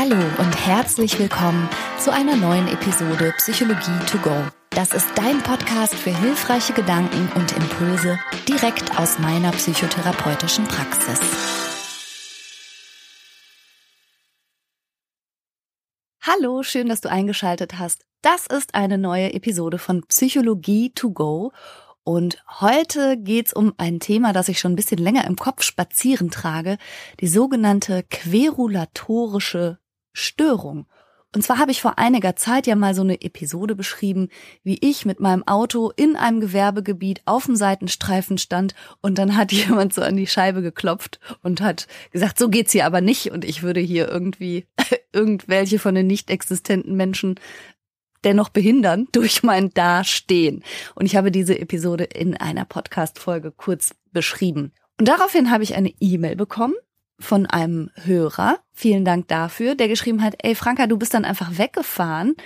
Hallo und herzlich willkommen zu einer neuen Episode Psychologie to go. Das ist dein Podcast für hilfreiche Gedanken und Impulse direkt aus meiner psychotherapeutischen Praxis. Hallo, schön, dass du eingeschaltet hast. Das ist eine neue Episode von Psychologie to go und heute geht's um ein Thema, das ich schon ein bisschen länger im Kopf spazieren trage, die sogenannte querulatorische Störung. Und zwar habe ich vor einiger Zeit ja mal so eine Episode beschrieben, wie ich mit meinem Auto in einem Gewerbegebiet auf dem Seitenstreifen stand und dann hat jemand so an die Scheibe geklopft und hat gesagt, so geht's hier aber nicht und ich würde hier irgendwie irgendwelche von den nicht existenten Menschen dennoch behindern durch mein Dastehen. Und ich habe diese Episode in einer Podcast-Folge kurz beschrieben. Und daraufhin habe ich eine E-Mail bekommen von einem Hörer. Vielen Dank dafür, der geschrieben hat, ey Franka, du bist dann einfach weggefahren.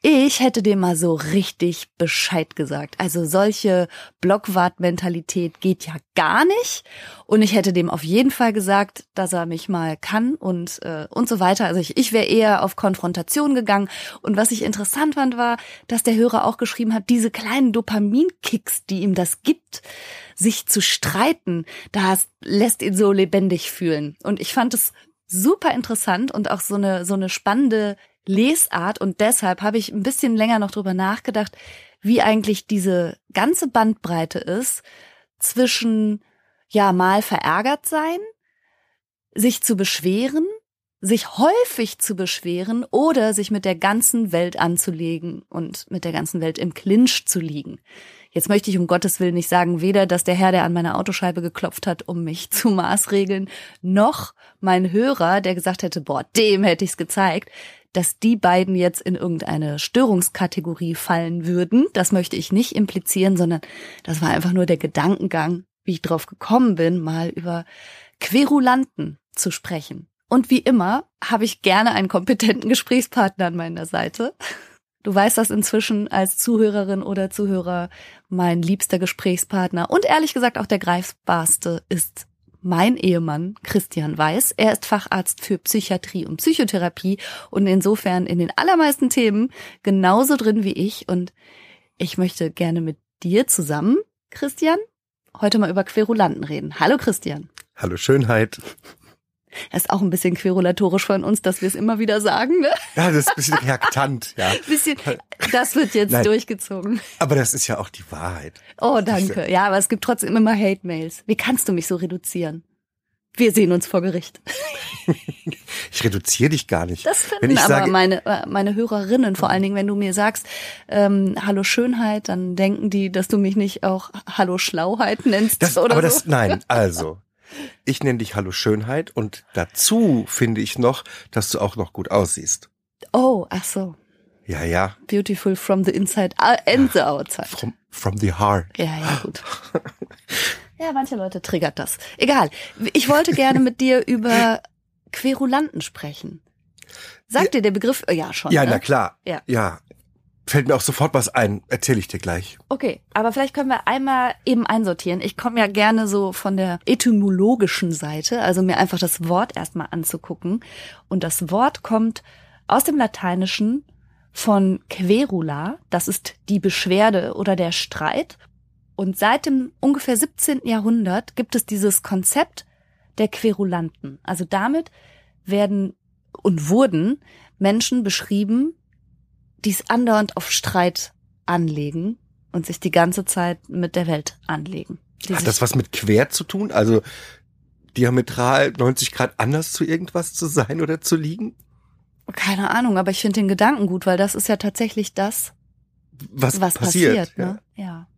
Ich hätte dem mal so richtig Bescheid gesagt. Also solche Blockwart-Mentalität geht ja gar nicht. Und ich hätte dem auf jeden Fall gesagt, dass er mich mal kann und äh, und so weiter. Also ich, ich wäre eher auf Konfrontation gegangen. Und was ich interessant fand, war, dass der Hörer auch geschrieben hat, diese kleinen Dopaminkicks, die ihm das gibt, sich zu streiten, das lässt ihn so lebendig fühlen. Und ich fand es super interessant und auch so eine so eine spannende Lesart und deshalb habe ich ein bisschen länger noch drüber nachgedacht, wie eigentlich diese ganze Bandbreite ist zwischen ja mal verärgert sein, sich zu beschweren, sich häufig zu beschweren oder sich mit der ganzen Welt anzulegen und mit der ganzen Welt im Clinch zu liegen. Jetzt möchte ich um Gottes Willen nicht sagen, weder, dass der Herr, der an meiner Autoscheibe geklopft hat, um mich zu maßregeln, noch mein Hörer, der gesagt hätte, boah, dem hätte ich's gezeigt, dass die beiden jetzt in irgendeine Störungskategorie fallen würden. Das möchte ich nicht implizieren, sondern das war einfach nur der Gedankengang, wie ich drauf gekommen bin, mal über Querulanten zu sprechen. Und wie immer habe ich gerne einen kompetenten Gesprächspartner an meiner Seite. Du weißt das inzwischen als Zuhörerin oder Zuhörer. Mein liebster Gesprächspartner und ehrlich gesagt auch der greifbarste ist mein Ehemann Christian Weiß. Er ist Facharzt für Psychiatrie und Psychotherapie und insofern in den allermeisten Themen genauso drin wie ich. Und ich möchte gerne mit dir zusammen, Christian, heute mal über Querulanten reden. Hallo Christian. Hallo Schönheit. Das ist auch ein bisschen querulatorisch von uns, dass wir es immer wieder sagen, ne? Ja, das ist ein bisschen reaktant, ja. bisschen, das wird jetzt Nein, durchgezogen. Aber das ist ja auch die Wahrheit. Oh, danke. Ja, aber es gibt trotzdem immer Hate-Mails. Wie kannst du mich so reduzieren? Wir sehen uns vor Gericht. ich reduziere dich gar nicht. Das finden aber sage, meine, äh, meine Hörerinnen, vor allen Dingen, wenn du mir sagst, ähm, Hallo Schönheit, dann denken die, dass du mich nicht auch Hallo Schlauheit nennst das, oder aber so. Das, nein, also, ich nenne dich Hallo Schönheit und dazu finde ich noch, dass du auch noch gut aussiehst. Oh, ach so. Ja, ja. Beautiful from the inside and the outside. From, from the heart. Ja, ja, gut. ja, manche Leute triggert das. Egal. Ich wollte gerne mit dir über Querulanten sprechen. Sagt dir der Begriff, ja schon. Ja, ne? na klar. Ja. ja. Fällt mir auch sofort was ein. Erzähle ich dir gleich. Okay, aber vielleicht können wir einmal eben einsortieren. Ich komme ja gerne so von der etymologischen Seite, also mir einfach das Wort erstmal anzugucken. Und das Wort kommt aus dem Lateinischen von querula, das ist die Beschwerde oder der Streit. Und seit dem ungefähr 17. Jahrhundert gibt es dieses Konzept der Querulanten. Also damit werden und wurden Menschen beschrieben, die es andauernd auf Streit anlegen und sich die ganze Zeit mit der Welt anlegen. Hat das was mit quer zu tun? Also diametral 90 Grad anders zu irgendwas zu sein oder zu liegen? Keine Ahnung, aber ich finde den Gedanken gut, weil das ist ja tatsächlich das, was, was passiert. passiert ne? ja. ja.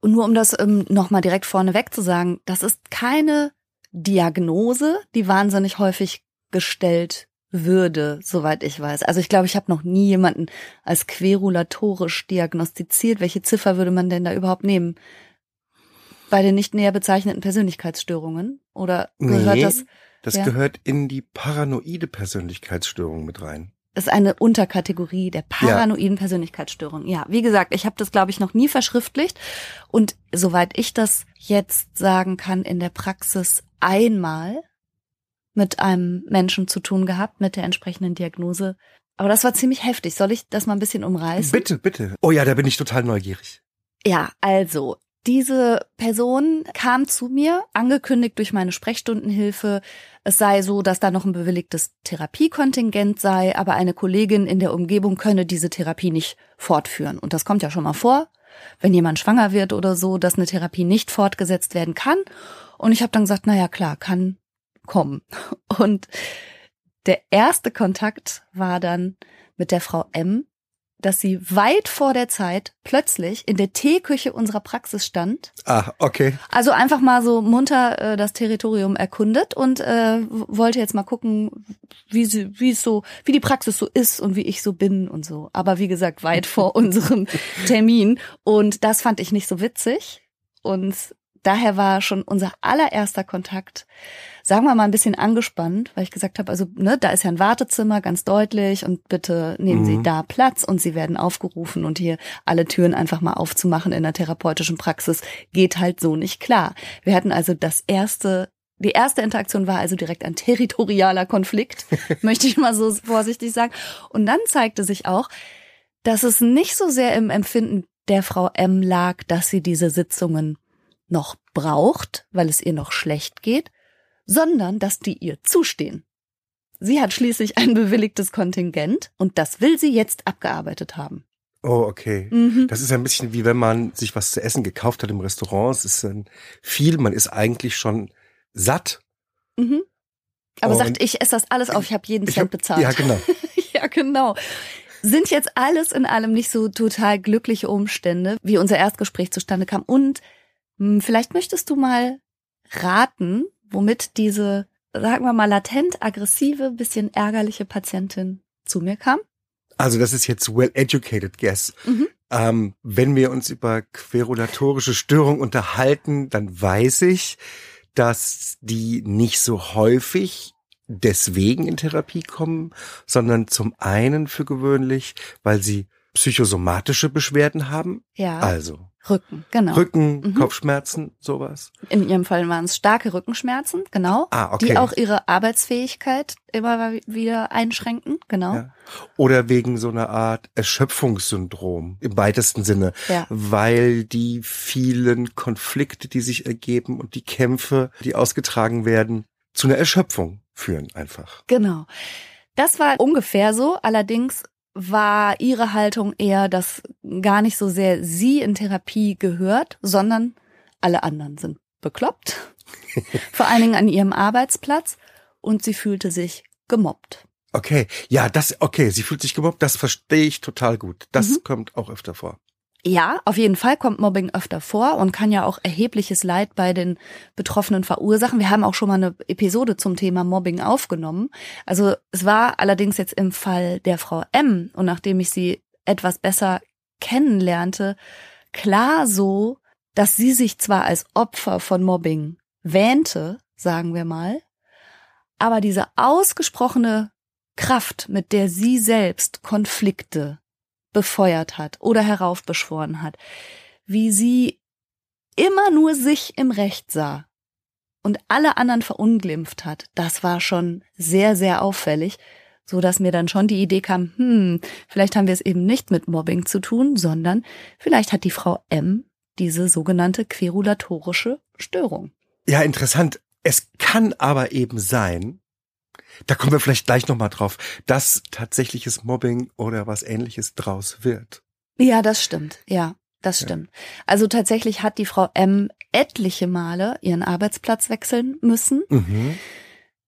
Und nur um das ähm, nochmal direkt vorneweg zu sagen, das ist keine Diagnose, die wahnsinnig häufig gestellt würde, soweit ich weiß. Also ich glaube, ich habe noch nie jemanden als querulatorisch diagnostiziert. Welche Ziffer würde man denn da überhaupt nehmen? Bei den nicht näher bezeichneten Persönlichkeitsstörungen? Oder gehört nee, das? Das ja? gehört in die paranoide Persönlichkeitsstörung mit rein. Das ist eine Unterkategorie der paranoiden ja. Persönlichkeitsstörung. Ja, wie gesagt, ich habe das, glaube ich, noch nie verschriftlicht. Und soweit ich das jetzt sagen kann, in der Praxis einmal mit einem Menschen zu tun gehabt, mit der entsprechenden Diagnose. Aber das war ziemlich heftig. Soll ich das mal ein bisschen umreißen? Bitte, bitte. Oh ja, da bin ich total neugierig. Ja, also, diese Person kam zu mir, angekündigt durch meine Sprechstundenhilfe. Es sei so, dass da noch ein bewilligtes Therapiekontingent sei, aber eine Kollegin in der Umgebung könne diese Therapie nicht fortführen. Und das kommt ja schon mal vor, wenn jemand schwanger wird oder so, dass eine Therapie nicht fortgesetzt werden kann. Und ich habe dann gesagt, na ja, klar, kann kommen. Und der erste Kontakt war dann mit der Frau M, dass sie weit vor der Zeit plötzlich in der Teeküche unserer Praxis stand. Ah, okay. Also einfach mal so munter äh, das Territorium erkundet und äh, wollte jetzt mal gucken, wie sie, wie es so, wie die Praxis so ist und wie ich so bin und so. Aber wie gesagt, weit vor unserem Termin. Und das fand ich nicht so witzig. Und daher war schon unser allererster Kontakt, sagen wir mal, ein bisschen angespannt, weil ich gesagt habe, also ne, da ist ja ein Wartezimmer, ganz deutlich, und bitte nehmen mhm. Sie da Platz und Sie werden aufgerufen und hier alle Türen einfach mal aufzumachen in der therapeutischen Praxis geht halt so nicht klar. Wir hatten also das erste die erste Interaktion war also direkt ein territorialer Konflikt, möchte ich mal so vorsichtig sagen. Und dann zeigte sich auch, dass es nicht so sehr im Empfinden der Frau M lag, dass sie diese Sitzungen noch braucht, weil es ihr noch schlecht geht, sondern dass die ihr zustehen. Sie hat schließlich ein bewilligtes Kontingent und das will sie jetzt abgearbeitet haben. Oh, okay. Mhm. Das ist ein bisschen wie wenn man sich was zu essen gekauft hat im Restaurant. Es ist ein viel, man ist eigentlich schon satt. Mhm. Aber und sagt, ich esse das alles auf, ich habe jeden Cent hab, bezahlt. Ja, genau. ja, genau. Sind jetzt alles in allem nicht so total glückliche Umstände, wie unser Erstgespräch zustande kam. Und vielleicht möchtest du mal raten, womit diese, sagen wir mal, latent aggressive, bisschen ärgerliche Patientin zu mir kam? Also das ist jetzt well-educated guess. Mhm. Ähm, wenn wir uns über querulatorische Störungen unterhalten, dann weiß ich, dass die nicht so häufig deswegen in Therapie kommen, sondern zum einen für gewöhnlich, weil sie psychosomatische Beschwerden haben. Ja. Also Rücken, genau. Rücken, mhm. Kopfschmerzen, sowas. In ihrem Fall waren es starke Rückenschmerzen, genau. Ah, okay. Die auch ihre Arbeitsfähigkeit immer wieder einschränken, genau. Ja. Oder wegen so einer Art Erschöpfungssyndrom im weitesten Sinne, ja. weil die vielen Konflikte, die sich ergeben und die Kämpfe, die ausgetragen werden, zu einer Erschöpfung führen einfach. Genau. Das war ungefähr so. Allerdings war ihre Haltung eher, dass gar nicht so sehr sie in Therapie gehört, sondern alle anderen sind bekloppt. Vor allen Dingen an ihrem Arbeitsplatz und sie fühlte sich gemobbt. Okay, ja, das, okay, sie fühlt sich gemobbt, das verstehe ich total gut. Das mhm. kommt auch öfter vor. Ja, auf jeden Fall kommt Mobbing öfter vor und kann ja auch erhebliches Leid bei den Betroffenen verursachen. Wir haben auch schon mal eine Episode zum Thema Mobbing aufgenommen. Also es war allerdings jetzt im Fall der Frau M und nachdem ich sie etwas besser kennenlernte, klar so, dass sie sich zwar als Opfer von Mobbing wähnte, sagen wir mal, aber diese ausgesprochene Kraft, mit der sie selbst Konflikte befeuert hat oder heraufbeschworen hat, wie sie immer nur sich im Recht sah und alle anderen verunglimpft hat, das war schon sehr, sehr auffällig, so dass mir dann schon die Idee kam, hm, vielleicht haben wir es eben nicht mit Mobbing zu tun, sondern vielleicht hat die Frau M diese sogenannte querulatorische Störung. Ja, interessant. Es kann aber eben sein, da kommen wir vielleicht gleich nochmal drauf, dass tatsächliches Mobbing oder was ähnliches draus wird. Ja, das stimmt. Ja, das stimmt. Ja. Also tatsächlich hat die Frau M etliche Male ihren Arbeitsplatz wechseln müssen, mhm.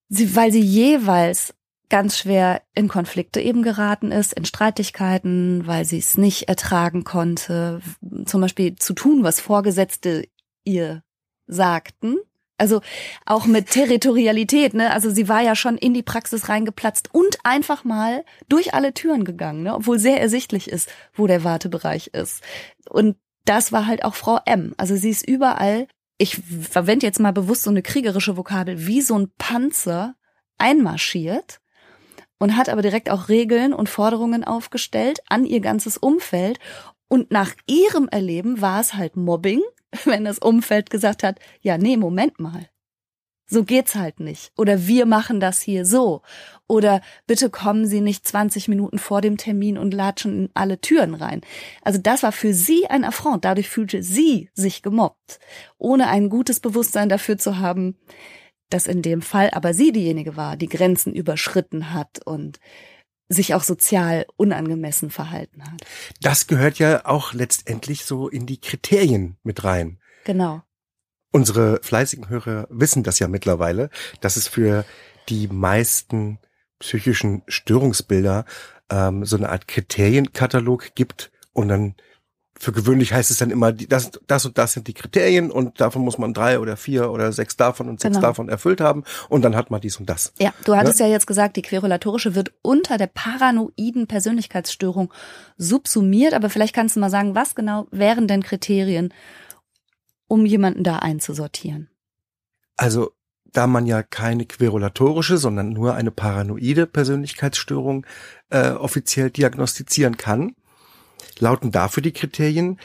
sie, weil sie jeweils ganz schwer in Konflikte eben geraten ist, in Streitigkeiten, weil sie es nicht ertragen konnte, zum Beispiel zu tun, was Vorgesetzte ihr sagten also auch mit Territorialität, ne? Also sie war ja schon in die Praxis reingeplatzt und einfach mal durch alle Türen gegangen, ne? Obwohl sehr ersichtlich ist, wo der Wartebereich ist. Und das war halt auch Frau M. Also sie ist überall, ich verwende jetzt mal bewusst so eine kriegerische Vokabel, wie so ein Panzer einmarschiert und hat aber direkt auch Regeln und Forderungen aufgestellt an ihr ganzes Umfeld. Und nach ihrem Erleben war es halt Mobbing, wenn das Umfeld gesagt hat, ja, nee, Moment mal. So geht's halt nicht. Oder wir machen das hier so. Oder bitte kommen Sie nicht 20 Minuten vor dem Termin und latschen in alle Türen rein. Also das war für sie ein Affront. Dadurch fühlte sie sich gemobbt, ohne ein gutes Bewusstsein dafür zu haben, dass in dem Fall aber sie diejenige war, die Grenzen überschritten hat und sich auch sozial unangemessen verhalten hat. Das gehört ja auch letztendlich so in die Kriterien mit rein. Genau. Unsere fleißigen Hörer wissen das ja mittlerweile, dass es für die meisten psychischen Störungsbilder ähm, so eine Art Kriterienkatalog gibt und dann für gewöhnlich heißt es dann immer, das, das und das sind die Kriterien und davon muss man drei oder vier oder sechs davon und sechs genau. davon erfüllt haben und dann hat man dies und das. Ja, du hattest ja, ja jetzt gesagt, die querulatorische wird unter der paranoiden Persönlichkeitsstörung subsumiert, aber vielleicht kannst du mal sagen, was genau wären denn Kriterien, um jemanden da einzusortieren? Also da man ja keine querulatorische, sondern nur eine paranoide Persönlichkeitsstörung äh, offiziell diagnostizieren kann, lauten dafür die Kriterien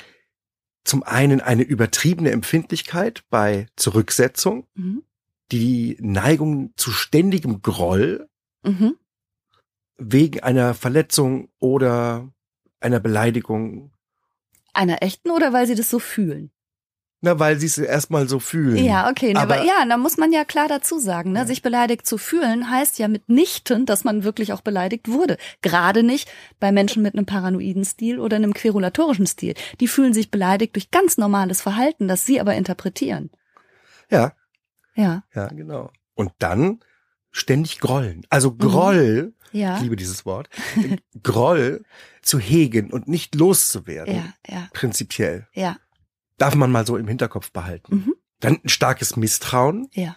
zum einen eine übertriebene Empfindlichkeit bei Zurücksetzung, mhm. die Neigung zu ständigem Groll mhm. wegen einer Verletzung oder einer Beleidigung. Einer echten oder weil sie das so fühlen? Na, weil sie es erstmal so fühlen. Ja, okay. Aber, aber ja, da muss man ja klar dazu sagen, ne? Ja. sich beleidigt zu fühlen heißt ja mitnichten, dass man wirklich auch beleidigt wurde. Gerade nicht bei Menschen mit einem paranoiden Stil oder einem querulatorischen Stil. Die fühlen sich beleidigt durch ganz normales Verhalten, das sie aber interpretieren. Ja. Ja. Ja, genau. Und dann ständig grollen. Also mhm. Groll, mhm. ja. ich liebe dieses Wort, Groll zu hegen und nicht loszuwerden. Ja, ja. Prinzipiell. Ja darf man mal so im Hinterkopf behalten. Mhm. Dann ein starkes Misstrauen ja.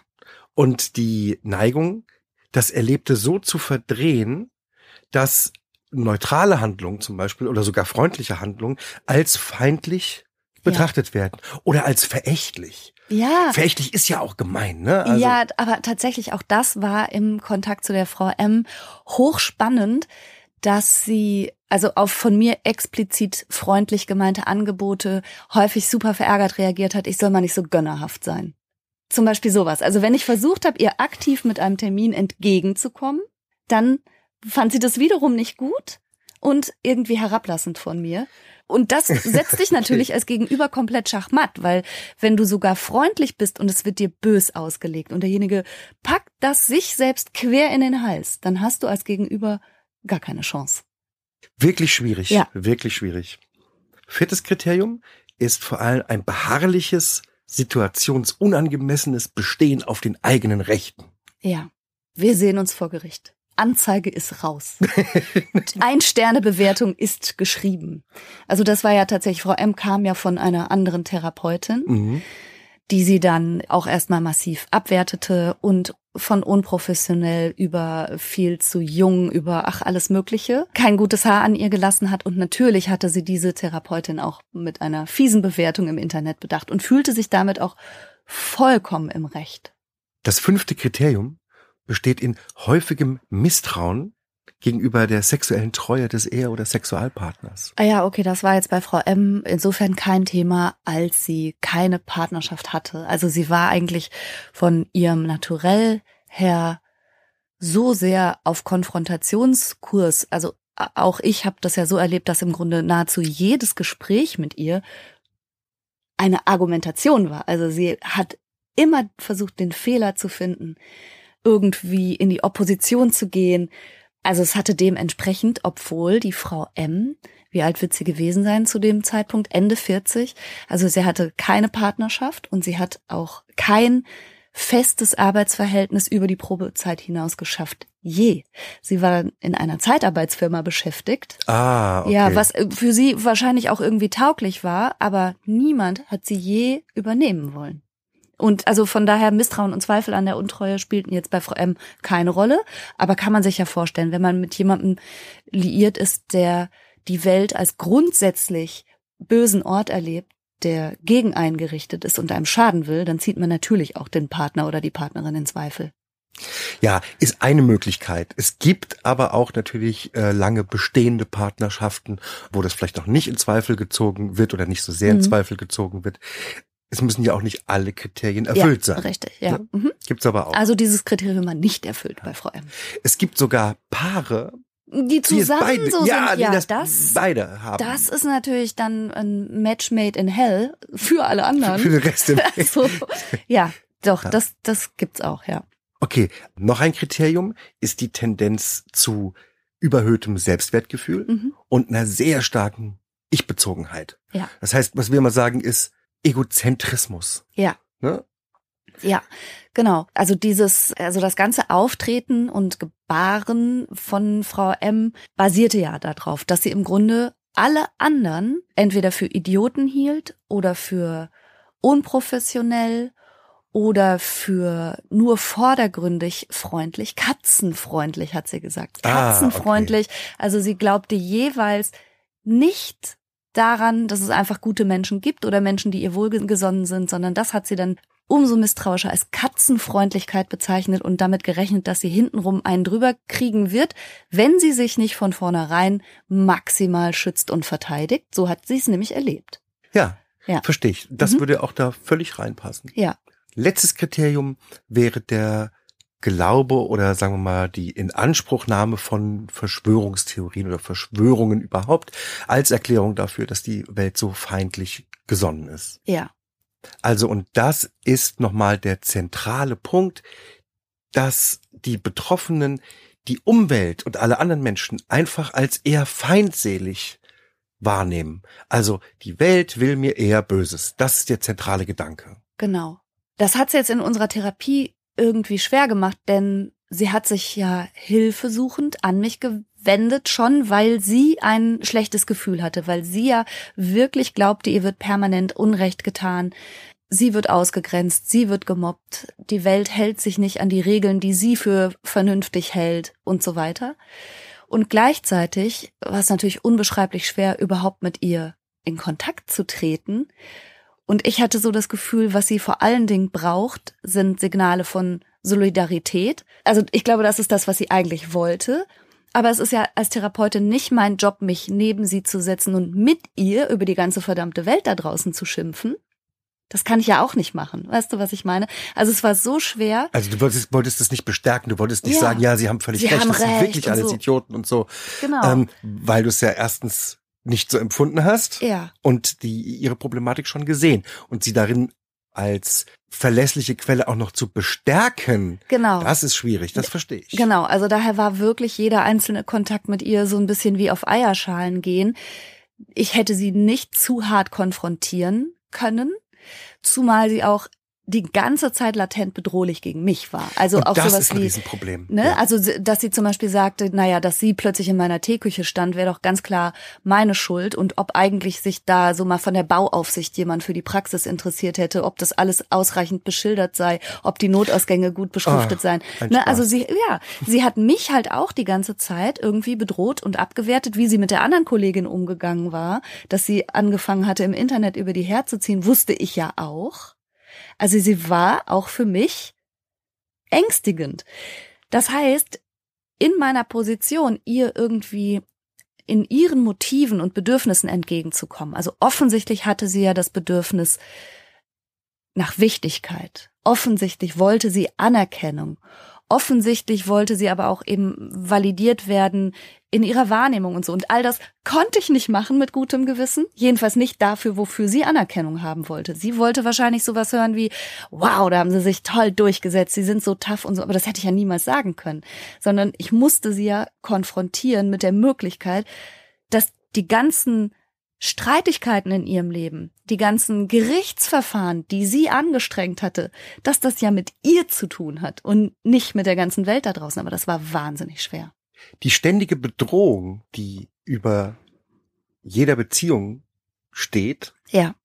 und die Neigung, das Erlebte so zu verdrehen, dass neutrale Handlungen zum Beispiel oder sogar freundliche Handlungen als feindlich betrachtet ja. werden oder als verächtlich. Ja. Verächtlich ist ja auch gemein, ne? Also ja, aber tatsächlich auch das war im Kontakt zu der Frau M hochspannend, dass sie also auf von mir explizit freundlich gemeinte Angebote häufig super verärgert reagiert hat, ich soll mal nicht so gönnerhaft sein. Zum Beispiel sowas. Also wenn ich versucht habe, ihr aktiv mit einem Termin entgegenzukommen, dann fand sie das wiederum nicht gut und irgendwie herablassend von mir. Und das setzt dich natürlich als Gegenüber komplett schachmatt, weil wenn du sogar freundlich bist und es wird dir bös ausgelegt und derjenige packt das sich selbst quer in den Hals, dann hast du als Gegenüber gar keine Chance. Wirklich schwierig. Ja. Wirklich schwierig. Viertes Kriterium ist vor allem ein beharrliches, situationsunangemessenes Bestehen auf den eigenen Rechten. Ja. Wir sehen uns vor Gericht. Anzeige ist raus. Ein-Sterne-Bewertung ist geschrieben. Also das war ja tatsächlich, Frau M kam ja von einer anderen Therapeutin. Mhm die sie dann auch erstmal massiv abwertete und von unprofessionell über viel zu jung, über ach alles Mögliche, kein gutes Haar an ihr gelassen hat. Und natürlich hatte sie diese Therapeutin auch mit einer fiesen Bewertung im Internet bedacht und fühlte sich damit auch vollkommen im Recht. Das fünfte Kriterium besteht in häufigem Misstrauen gegenüber der sexuellen Treue des Ehe- oder Sexualpartners. Ah ja, okay, das war jetzt bei Frau M insofern kein Thema, als sie keine Partnerschaft hatte. Also sie war eigentlich von ihrem Naturell her so sehr auf Konfrontationskurs. Also auch ich habe das ja so erlebt, dass im Grunde nahezu jedes Gespräch mit ihr eine Argumentation war. Also sie hat immer versucht, den Fehler zu finden, irgendwie in die Opposition zu gehen, also es hatte dementsprechend, obwohl die Frau M, wie alt wird sie gewesen sein zu dem Zeitpunkt, Ende 40, also sie hatte keine Partnerschaft und sie hat auch kein festes Arbeitsverhältnis über die Probezeit hinaus geschafft. Je. Sie war in einer Zeitarbeitsfirma beschäftigt. Ah, okay. Ja, was für sie wahrscheinlich auch irgendwie tauglich war, aber niemand hat sie je übernehmen wollen. Und also von daher Misstrauen und Zweifel an der Untreue spielten jetzt bei Frau M keine Rolle. Aber kann man sich ja vorstellen, wenn man mit jemandem liiert ist, der die Welt als grundsätzlich bösen Ort erlebt, der gegen eingerichtet ist und einem schaden will, dann zieht man natürlich auch den Partner oder die Partnerin in Zweifel. Ja, ist eine Möglichkeit. Es gibt aber auch natürlich äh, lange bestehende Partnerschaften, wo das vielleicht noch nicht in Zweifel gezogen wird oder nicht so sehr in mhm. Zweifel gezogen wird es müssen ja auch nicht alle Kriterien erfüllt ja, sein. Richtig, ja. Ja. Mhm. Gibt's aber auch. Also dieses Kriterium war nicht erfüllt bei Frau M. es gibt sogar Paare, Die die zusammen beide, so ja, sind, die ja, das, das, beide haben. das ist natürlich dann ein Match made in hell für alle für, anderen. für den Rest der Welt. so, ja, doch, Ja. das, das gibt's auch, ja. Okay, noch ein Kriterium ist die Tendenz zu überhöhtem Selbstwertgefühl Mhm. und einer sehr starken Ich-Bezogenheit. Ja. Das heißt, was wir immer sagen, ist Egozentrismus. Ja. Ne? Ja, genau. Also dieses, also das ganze Auftreten und Gebaren von Frau M basierte ja darauf, dass sie im Grunde alle anderen entweder für Idioten hielt oder für unprofessionell oder für nur vordergründig freundlich, katzenfreundlich hat sie gesagt. Ah, Katzenfreundlich. Also sie glaubte jeweils nicht daran, dass es einfach gute Menschen gibt oder Menschen, die ihr wohlgesonnen sind, sondern das hat sie dann umso misstrauischer als Katzenfreundlichkeit bezeichnet und damit gerechnet, dass sie hintenrum einen drüber kriegen wird, wenn sie sich nicht von vornherein maximal schützt und verteidigt. So hat sie es nämlich erlebt. Ja, Ja. verstehe ich. Das Mhm. würde auch da völlig reinpassen. Ja. Letztes Kriterium wäre der Glaube oder sagen wir mal die Inanspruchnahme von Verschwörungstheorien oder Verschwörungen überhaupt als Erklärung dafür, dass die Welt so feindlich gesonnen ist. Ja. Also und das ist nochmal der zentrale Punkt, dass die Betroffenen die Umwelt und alle anderen Menschen einfach als eher feindselig wahrnehmen. Also die Welt will mir eher Böses. Das ist der zentrale Gedanke. Genau. Das hat sie jetzt in unserer Therapie irgendwie schwer gemacht, denn sie hat sich ja hilfesuchend an mich gewendet, schon weil sie ein schlechtes Gefühl hatte, weil sie ja wirklich glaubte, ihr wird permanent Unrecht getan. Sie wird ausgegrenzt, sie wird gemobbt, die Welt hält sich nicht an die Regeln, die sie für vernünftig hält und so weiter. Und gleichzeitig war es natürlich unbeschreiblich schwer, überhaupt mit ihr in Kontakt zu treten, und ich hatte so das Gefühl, was sie vor allen Dingen braucht, sind Signale von Solidarität. Also ich glaube, das ist das, was sie eigentlich wollte. Aber es ist ja als Therapeutin nicht mein Job, mich neben sie zu setzen und mit ihr über die ganze verdammte Welt da draußen zu schimpfen. Das kann ich ja auch nicht machen. Weißt du, was ich meine? Also es war so schwer. Also du wolltest, wolltest das nicht bestärken, du wolltest nicht Ja. sagen, ja, sie haben völlig Sie recht, haben das sind recht wirklich und alles so. Idioten und so. Genau. Ähm, weil du es ja erstens nicht so empfunden hast ja, und die ihre Problematik schon gesehen und sie darin als verlässliche Quelle auch noch zu bestärken, genau. das ist schwierig, das verstehe ich. Genau, also daher war wirklich jeder einzelne Kontakt mit ihr so ein bisschen wie auf Eierschalen gehen. Ich hätte sie nicht zu hart konfrontieren können, zumal sie auch die ganze Zeit latent bedrohlich gegen mich war. Also und auch das sowas ist ein wie Riesenproblem. Ne? Ja. Also, dass sie zum Beispiel sagte, naja, dass sie plötzlich in meiner Teeküche stand, wäre doch ganz klar meine Schuld. Und ob eigentlich sich da so mal von der Bauaufsicht jemand für die Praxis interessiert hätte, ob das alles ausreichend beschildert sei, ob die Notausgänge gut beschriftet Ah, seien. Ne? Also sie, ja, sie hat mich halt auch die ganze Zeit irgendwie bedroht und abgewertet, wie sie mit der anderen Kollegin umgegangen war, dass sie angefangen hatte, im Internet über die herzuziehen, wusste ich ja auch. Also sie war auch für mich ängstigend. Das heißt, in meiner Position, ihr irgendwie in ihren Motiven und Bedürfnissen entgegenzukommen. Also offensichtlich hatte sie ja das Bedürfnis nach Wichtigkeit. Offensichtlich wollte sie Anerkennung. Offensichtlich wollte sie aber auch eben validiert werden in ihrer Wahrnehmung und so. Und all das konnte ich nicht machen mit gutem Gewissen. Jedenfalls nicht dafür, wofür sie Anerkennung haben wollte. Sie wollte wahrscheinlich sowas hören wie, wow, da haben sie sich toll durchgesetzt, sie sind so tough und so. Aber das hätte ich ja niemals sagen können. Sondern ich musste sie ja konfrontieren mit der Möglichkeit, dass die ganzen Streitigkeiten in ihrem Leben, die ganzen Gerichtsverfahren, die sie angestrengt hatte, dass das ja mit ihr zu tun hat und nicht mit der ganzen Welt da draußen. Aber das war wahnsinnig schwer. Die ständige Bedrohung, die über jeder Beziehung steht, Ja,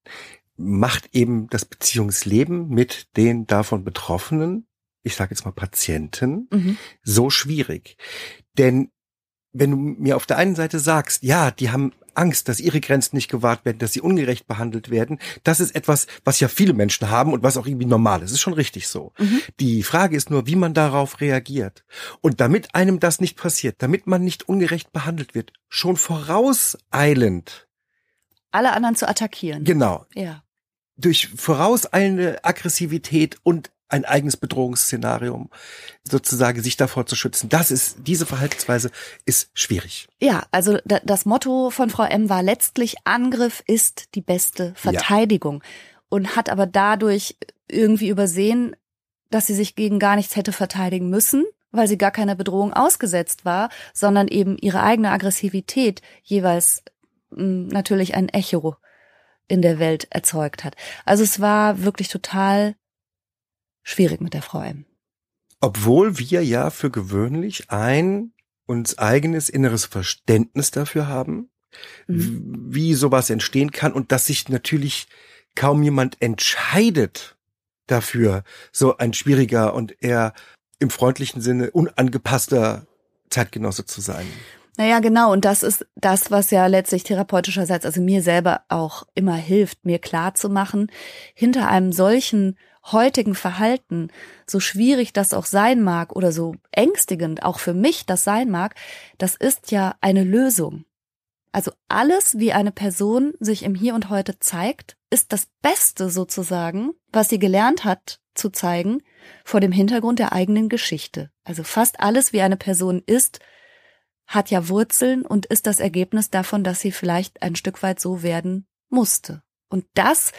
macht eben das Beziehungsleben mit den davon Betroffenen, ich sage jetzt mal Patienten, mhm. so schwierig. Denn wenn du mir auf der einen Seite sagst, ja, die haben Angst, dass ihre Grenzen nicht gewahrt werden, dass sie ungerecht behandelt werden, das ist etwas, was ja viele Menschen haben und was auch irgendwie normal ist. ist schon richtig so. Mhm. Die Frage ist nur, wie man darauf reagiert. Und damit einem das nicht passiert, damit man nicht ungerecht behandelt wird, schon vorauseilend, alle anderen zu attackieren. genau, Ja, durch vorauseilende Aggressivität und ein eigenes Bedrohungsszenarium sozusagen sich davor zu schützen. Das ist, diese Verhaltensweise ist schwierig. Ja, also das Motto von Frau M war letztlich Angriff ist die beste Verteidigung ja. und hat aber dadurch irgendwie übersehen, dass sie sich gegen gar nichts hätte verteidigen müssen, weil sie gar keiner Bedrohung ausgesetzt war, sondern eben ihre eigene Aggressivität jeweils mh, hm, natürlich ein Echo in der Welt erzeugt hat. Also es war wirklich total schwierig mit der Frau M. Obwohl wir ja für gewöhnlich ein uns eigenes inneres Verständnis dafür haben, mhm. wie sowas entstehen kann und dass sich natürlich kaum jemand entscheidet dafür, so ein schwieriger und eher im freundlichen Sinne unangepasster Zeitgenosse zu sein. Naja, genau. Und das ist das, was ja letztlich therapeutischerseits, also mir selber auch immer hilft, mir klar zu machen, hinter einem solchen heutigen Verhalten, so schwierig das auch sein mag oder so ängstigend auch für mich das sein mag, das ist ja eine Lösung. Also alles, wie eine Person sich im Hier und heute zeigt, ist das Beste sozusagen, was sie gelernt hat zu zeigen, vor dem Hintergrund der eigenen Geschichte. Also fast alles, wie eine Person ist, hat ja Wurzeln und ist das Ergebnis davon, dass sie vielleicht ein Stück weit so werden musste. Und das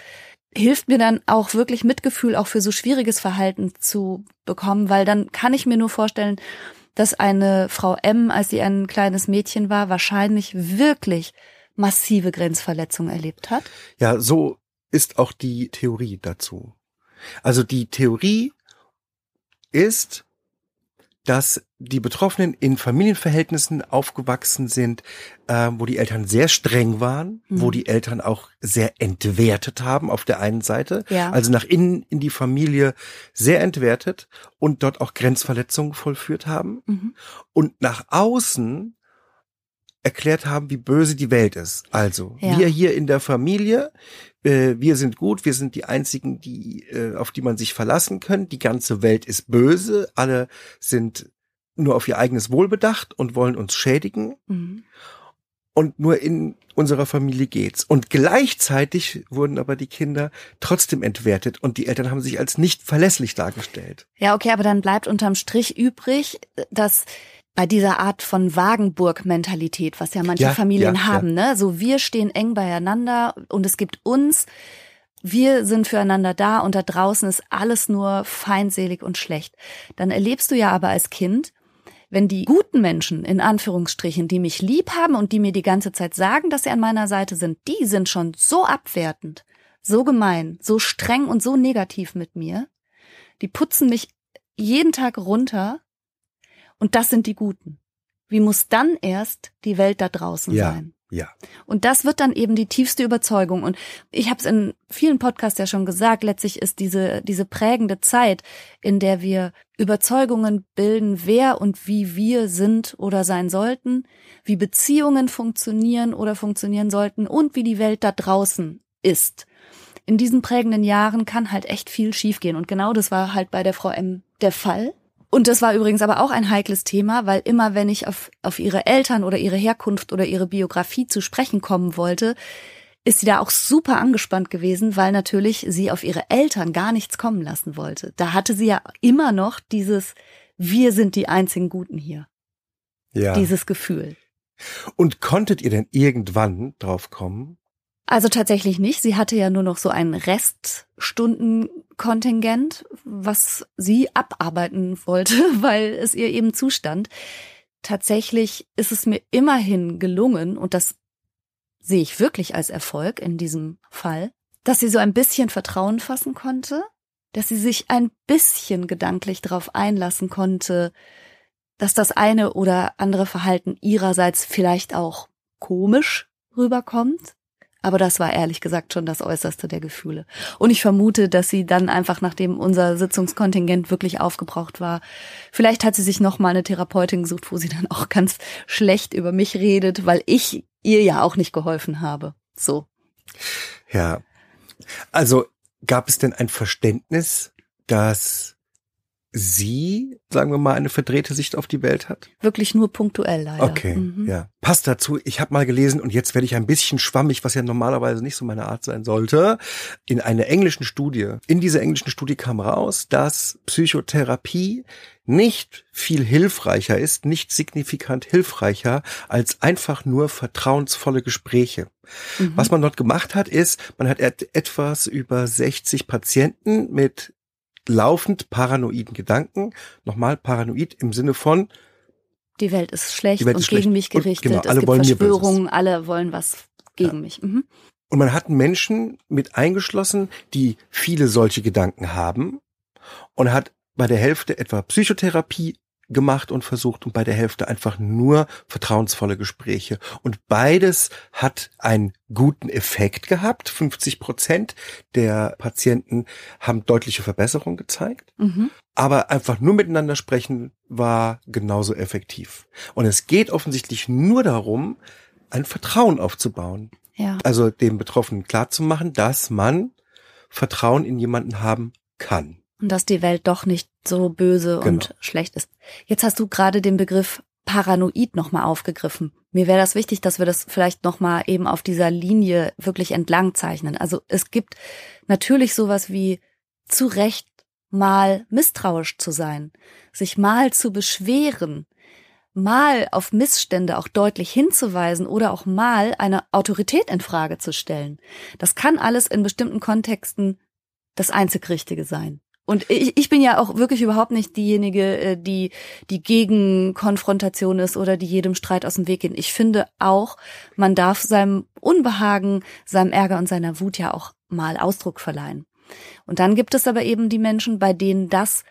hilft mir dann auch wirklich Mitgefühl auch für so schwieriges Verhalten zu bekommen, weil dann kann ich mir nur vorstellen, dass eine Frau M, als sie ein kleines Mädchen war, wahrscheinlich wirklich massive Grenzverletzungen erlebt hat. Ja, so ist auch die Theorie dazu. Also die Theorie ist, dass die Betroffenen in Familienverhältnissen aufgewachsen sind, äh, wo die Eltern sehr streng waren, mhm. wo die Eltern auch sehr entwertet haben auf der einen Seite, ja. also nach innen in die Familie sehr entwertet und dort auch Grenzverletzungen vollführt haben mhm. und nach außen erklärt haben, wie böse die Welt ist. Also ja. wir hier in der Familie, äh, wir sind gut, wir sind die einzigen, die äh, auf die man sich verlassen kann. Die ganze Welt ist böse, alle sind nur auf ihr eigenes Wohl bedacht und wollen uns schädigen. Mhm. Und nur in unserer Familie geht's. Und gleichzeitig wurden aber die Kinder trotzdem entwertet und die Eltern haben sich als nicht verlässlich dargestellt. Ja, okay, aber dann bleibt unterm Strich übrig, dass bei dieser Art von Wagenburg-Mentalität, was ja manche ja, Familien ja, haben, ja. ne? So wir stehen eng beieinander und es gibt uns, wir sind füreinander da und da draußen ist alles nur feindselig und schlecht. Dann erlebst du ja aber als Kind, wenn die guten Menschen, in Anführungsstrichen, die mich lieb haben und die mir die ganze Zeit sagen, dass sie an meiner Seite sind, die sind schon so abwertend, so gemein, so streng und so negativ mit mir. Die putzen mich jeden Tag runter und das sind die Guten. Wie muss dann erst die Welt da draußen ja, sein? Ja. Und das wird dann eben die tiefste Überzeugung. Und ich habe es in vielen Podcasts ja schon gesagt, letztlich ist diese, diese prägende Zeit, in der wir Überzeugungen bilden, wer und wie wir sind oder sein sollten, wie Beziehungen funktionieren oder funktionieren sollten und wie die Welt da draußen ist. In diesen prägenden Jahren kann halt echt viel schiefgehen. Und genau das war halt bei der Frau M der Fall. Und das war übrigens aber auch ein heikles Thema, weil immer wenn ich auf, auf ihre Eltern oder ihre Herkunft oder ihre Biografie zu sprechen kommen wollte, ist sie da auch super angespannt gewesen, weil natürlich sie auf ihre Eltern gar nichts kommen lassen wollte. Da hatte sie ja immer noch dieses, wir sind die einzigen Guten hier. Ja. Dieses Gefühl. Und konntet ihr denn irgendwann drauf kommen, also tatsächlich nicht. Sie hatte ja nur noch so ein Reststundenkontingent, was sie abarbeiten wollte, weil es ihr eben zustand. Tatsächlich ist es mir immerhin gelungen, und das sehe ich wirklich als Erfolg in diesem Fall, dass sie so ein bisschen Vertrauen fassen konnte, dass sie sich ein bisschen gedanklich darauf einlassen konnte, dass das eine oder andere Verhalten ihrerseits vielleicht auch komisch rüberkommt, aber das war ehrlich gesagt schon das Äußerste der Gefühle. Und ich vermute, dass sie dann einfach, nachdem unser Sitzungskontingent wirklich aufgebraucht war, vielleicht hat sie sich noch mal eine Therapeutin gesucht, wo sie dann auch ganz schlecht über mich redet, weil ich ihr ja auch nicht geholfen habe. So. Ja. Also gab es denn ein Verständnis, dass sie, sagen wir mal, eine verdrehte Sicht auf die Welt hat? Wirklich nur punktuell leider. Okay, mhm. ja. Passt dazu. Ich habe mal gelesen und jetzt werde ich ein bisschen schwammig, was ja normalerweise nicht so meine Art sein sollte. In einer englischen Studie. In dieser englischen Studie kam raus, dass Psychotherapie nicht viel hilfreicher ist, nicht signifikant hilfreicher als einfach nur vertrauensvolle Gespräche. Mhm. Was man dort gemacht hat, ist, man hat etwas über 60 Patienten mit laufend paranoiden Gedanken, nochmal paranoid im Sinne von die Welt ist schlecht Welt ist und schlecht. gegen mich gerichtet. Und, genau, alle es gibt wollen Verschwörungen, alle wollen was gegen ja. mich. Mhm. Und man hat Menschen mit eingeschlossen, die viele solche Gedanken haben und hat bei der Hälfte etwa Psychotherapie gemacht und versucht und bei der Hälfte einfach nur vertrauensvolle Gespräche. Und beides hat einen guten Effekt gehabt. 50 Prozent der Patienten haben deutliche Verbesserungen gezeigt. Mhm. Aber einfach nur miteinander sprechen war genauso effektiv. Und es geht offensichtlich nur darum, ein Vertrauen aufzubauen. Ja. Also dem Betroffenen klarzumachen, dass man Vertrauen in jemanden haben kann. Und dass die Welt doch nicht so böse genau. und schlecht ist. Jetzt hast du gerade den Begriff paranoid nochmal aufgegriffen. Mir wäre das wichtig, dass wir das vielleicht nochmal eben auf dieser Linie wirklich entlang zeichnen. Also es gibt natürlich sowas wie zu Recht mal misstrauisch zu sein, sich mal zu beschweren, mal auf Missstände auch deutlich hinzuweisen oder auch mal eine Autorität in Frage zu stellen. Das kann alles in bestimmten Kontexten das einzig Richtige sein. Und ich, ich bin ja auch wirklich überhaupt nicht diejenige, äh, die, die gegen Konfrontation ist oder die jedem Streit aus dem Weg geht. Ich finde auch, man darf seinem Unbehagen, seinem Ärger und seiner Wut ja auch mal Ausdruck verleihen. Und dann gibt es aber eben die Menschen, bei denen das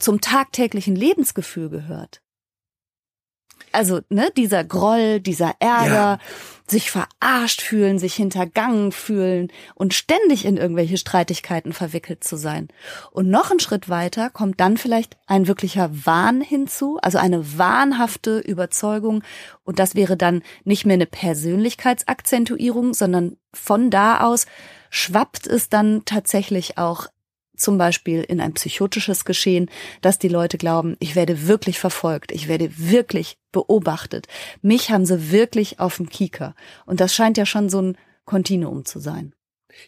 zum tagtäglichen Lebensgefühl gehört. Also, ne, dieser Groll, dieser Ärger, ja. sich verarscht fühlen, sich hintergangen fühlen und ständig in irgendwelche Streitigkeiten verwickelt zu sein. Und noch einen Schritt weiter kommt dann vielleicht ein wirklicher Wahn hinzu, also eine wahnhafte Überzeugung. Und das wäre dann nicht mehr eine Persönlichkeitsakzentuierung, sondern von da aus schwappt es dann tatsächlich auch zum Beispiel in ein psychotisches Geschehen, dass die Leute glauben, ich werde wirklich verfolgt, ich werde wirklich beobachtet. Mich haben sie wirklich auf dem Kieker. Und das scheint ja schon so ein Kontinuum zu sein.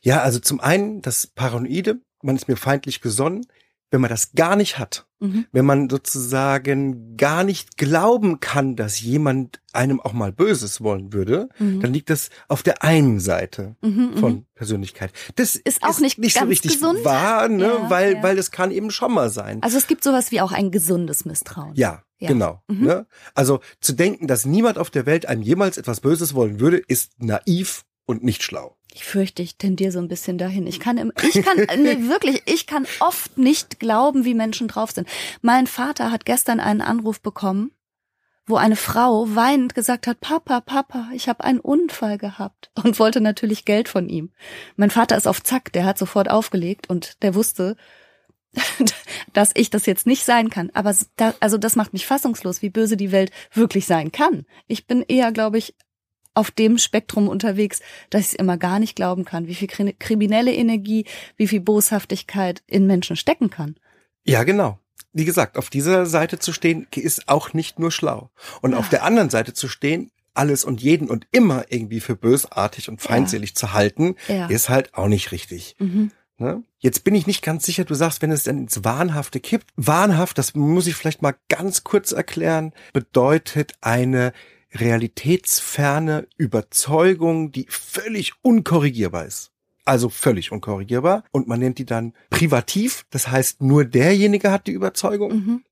Ja, also zum einen das Paranoide, man ist mir feindlich gesonnen, wenn man das gar nicht hat, mhm. wenn man sozusagen gar nicht glauben kann, dass jemand einem auch mal Böses wollen würde, mhm. dann liegt das auf der einen Seite mhm, mhm. von Persönlichkeit. Das ist auch ist nicht, nicht so richtig gesund. wahr, ne? Ja, weil, ja. weil es kann eben schon mal sein. Also es gibt sowas wie auch ein gesundes Misstrauen. Ja, ja. Genau. Mhm. Ne? Also zu denken, dass niemand auf der Welt einem jemals etwas Böses wollen würde, ist naiv und nicht schlau. Ich fürchte, ich tendiere so ein bisschen dahin. Ich kann, im, ich kann, nee, wirklich, ich kann oft nicht glauben, wie Menschen drauf sind. Mein Vater hat gestern einen Anruf bekommen, wo eine Frau weinend gesagt hat, Papa, Papa, ich habe einen Unfall gehabt und wollte natürlich Geld von ihm. Mein Vater ist auf Zack, der hat sofort aufgelegt und der wusste, dass ich das jetzt nicht sein kann. Aber da, also das macht mich fassungslos, wie böse die Welt wirklich sein kann. Ich bin eher, glaube ich, auf dem Spektrum unterwegs, dass ich es immer gar nicht glauben kann, wie viel kriminelle Energie, wie viel Boshaftigkeit in Menschen stecken kann. Ja, genau. Wie gesagt, auf dieser Seite zu stehen, ist auch nicht nur schlau. Und ja. auf der anderen Seite zu stehen, alles und jeden und immer irgendwie für bösartig und feindselig ja. zu halten, ja. ist halt auch nicht richtig. Mhm. Ne? Jetzt bin ich nicht ganz sicher, du sagst, wenn es dann ins Wahnhafte kippt. Wahnhaft, das muss ich vielleicht mal ganz kurz erklären, bedeutet eine realitätsferne Überzeugung, die völlig unkorrigierbar ist. Also völlig unkorrigierbar. Und man nennt die dann privativ. Das heißt, nur derjenige hat die Überzeugung. Mhm.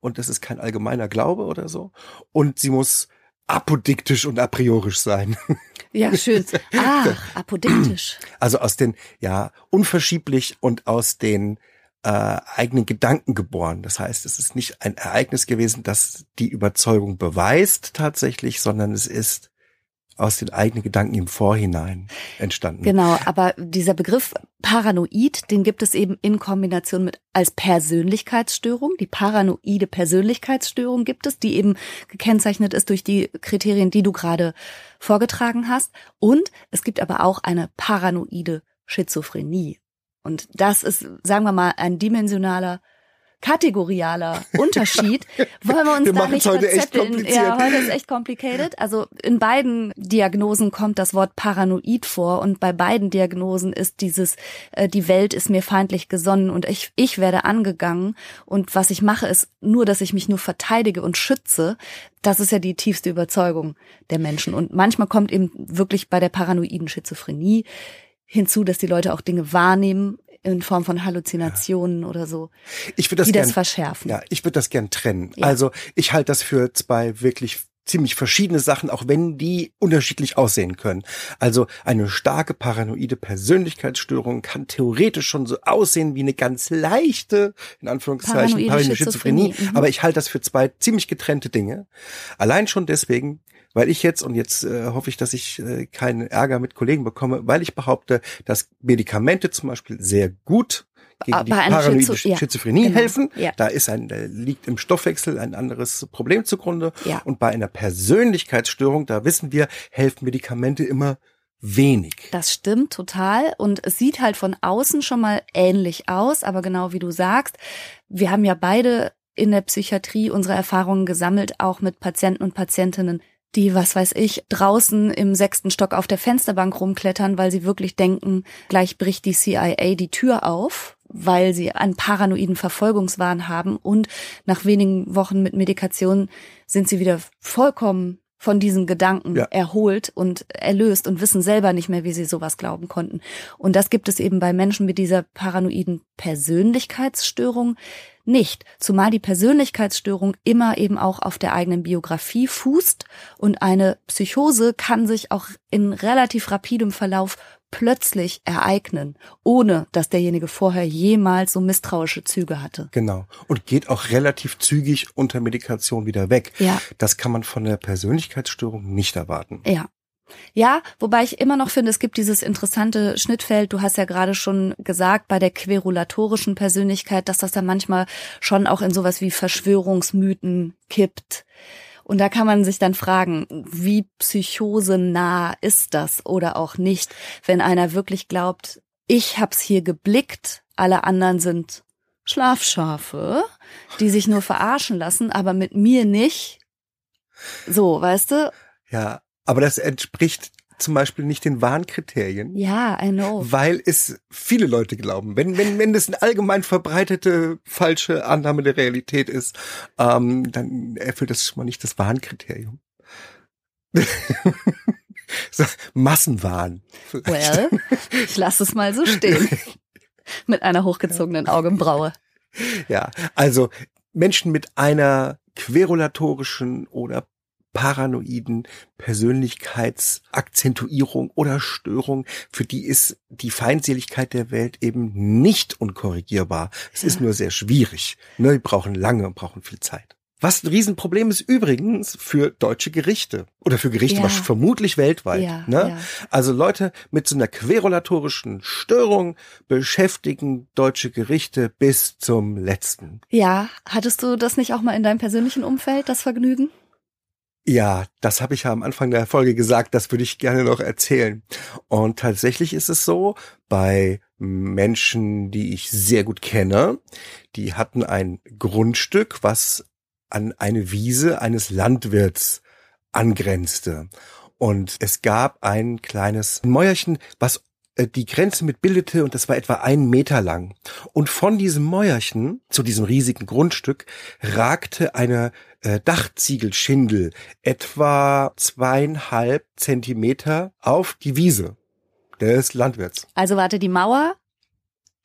Und das ist kein allgemeiner Glaube oder so. Und sie muss apodiktisch und a priorisch sein. Ja, schön. Ah, apodiktisch. Also aus den, ja, unverschieblich und aus den äh, eigenen Gedanken geboren. Das heißt, es ist nicht ein Ereignis gewesen, das die Überzeugung beweist tatsächlich, sondern es ist aus den eigenen Gedanken im Vorhinein entstanden. Genau, aber dieser Begriff Paranoid, den gibt es eben in Kombination mit als Persönlichkeitsstörung. Die paranoide Persönlichkeitsstörung gibt es, die eben gekennzeichnet ist durch die Kriterien, die du gerade vorgetragen hast. Und es gibt aber auch eine paranoide Schizophrenie. Und das ist, sagen wir mal, ein dimensionaler kategorialer Unterschied. Wollen wir uns Wir da nicht verzetteln? Ja, heute ist echt complicated. Also in beiden Diagnosen kommt das Wort paranoid vor und bei beiden Diagnosen ist dieses, äh, die Welt ist mir feindlich gesonnen und ich, ich werde angegangen und was ich mache ist nur, dass ich mich nur verteidige und schütze. Das ist ja die tiefste Überzeugung der Menschen. Und manchmal kommt eben wirklich bei der paranoiden Schizophrenie hinzu, dass die Leute auch Dinge wahrnehmen in Form von Halluzinationen oder so, Ich würde das die das verschärfen. ja, ich würde das gern trennen. Ja. Also ich halte das für zwei wirklich ziemlich verschiedene Sachen, auch wenn die unterschiedlich aussehen können. Also eine starke paranoide Persönlichkeitsstörung kann theoretisch schon so aussehen wie eine ganz leichte, in Anführungszeichen, Paranoide paranoide Schizophrenie, Schizophrenie. mhm. Aber ich halte das für zwei ziemlich getrennte Dinge. Allein schon deswegen, weil ich jetzt, und jetzt äh, hoffe ich, dass ich äh, keinen Ärger mit Kollegen bekomme, weil ich behaupte, dass Medikamente zum Beispiel sehr gut gegen die paranoide Schizo- ja, Schizophrenie genau, helfen. ja. Da ist ein, da liegt im Stoffwechsel ein anderes Problem zugrunde. Ja. Und bei einer Persönlichkeitsstörung, da wissen wir, helfen Medikamente immer wenig. Das stimmt total und es sieht halt von außen schon mal ähnlich aus, aber genau wie du sagst, wir haben ja beide in der Psychiatrie unsere Erfahrungen gesammelt, auch mit Patienten und Patientinnen, die, was weiß ich, draußen im sechsten Stock auf der Fensterbank rumklettern, weil sie wirklich denken, gleich bricht die CIA die Tür auf, weil sie einen paranoiden Verfolgungswahn haben und nach wenigen Wochen mit Medikation sind sie wieder vollkommen von diesen Gedanken Ja. erholt und erlöst und wissen selber nicht mehr, wie sie sowas glauben konnten. Und das gibt es eben bei Menschen mit dieser paranoiden Persönlichkeitsstörung nicht. Zumal die Persönlichkeitsstörung immer eben auch auf der eigenen Biografie fußt und eine Psychose kann sich auch in relativ rapidem Verlauf plötzlich ereignen, ohne dass derjenige vorher jemals so misstrauische Züge hatte. Genau. Und geht auch relativ zügig unter Medikation wieder weg. Ja. Das kann man von der Persönlichkeitsstörung nicht erwarten. Ja. Ja, wobei ich immer noch finde, es gibt dieses interessante Schnittfeld. Du hast ja gerade schon gesagt, bei der querulatorischen Persönlichkeit, dass das da manchmal schon auch in sowas wie Verschwörungsmythen kippt. Und da kann man sich dann fragen, wie psychosenah ist das oder auch nicht, wenn einer wirklich glaubt, ich hab's hier geblickt, alle anderen sind Schlafschafe, die sich nur verarschen lassen, aber mit mir nicht. So, weißt du? Ja. Aber das entspricht zum Beispiel nicht den Warnkriterien. Ja, I know. Weil es viele Leute glauben. Wenn, wenn, wenn das eine allgemein verbreitete falsche Annahme der Realität ist, ähm, dann erfüllt das schon mal nicht das Warnkriterium. so, Massenwahn. Well, ich lasse es mal so stehen. Mit einer hochgezogenen Augenbraue. Ja, also Menschen mit einer querulatorischen oder paranoiden Persönlichkeitsakzentuierung oder Störung, für die ist die Feindseligkeit der Welt eben nicht unkorrigierbar. Es ist nur sehr schwierig. Ne, die brauchen lange und brauchen viel Zeit. Was ein Riesenproblem ist übrigens für deutsche Gerichte oder für Gerichte, Ja. was vermutlich weltweit. Ja, ne? ja. Also Leute mit so einer querulatorischen Störung beschäftigen deutsche Gerichte bis zum letzten. Ja, hattest du das nicht auch mal in deinem persönlichen Umfeld, das Vergnügen? Ja, das habe ich ja am Anfang der Folge gesagt, das würde ich gerne noch erzählen. Und tatsächlich ist es so, bei Menschen, die ich sehr gut kenne, die hatten ein Grundstück, was an eine Wiese eines Landwirts angrenzte. Und es gab ein kleines Mäuerchen, was die Grenze mit bildete und das war etwa einen Meter lang. Und von diesem Mäuerchen zu diesem riesigen Grundstück ragte eine äh, Dachziegelschindel etwa zweieinhalb Zentimeter auf die Wiese des Landwirts. Also warte, die Mauer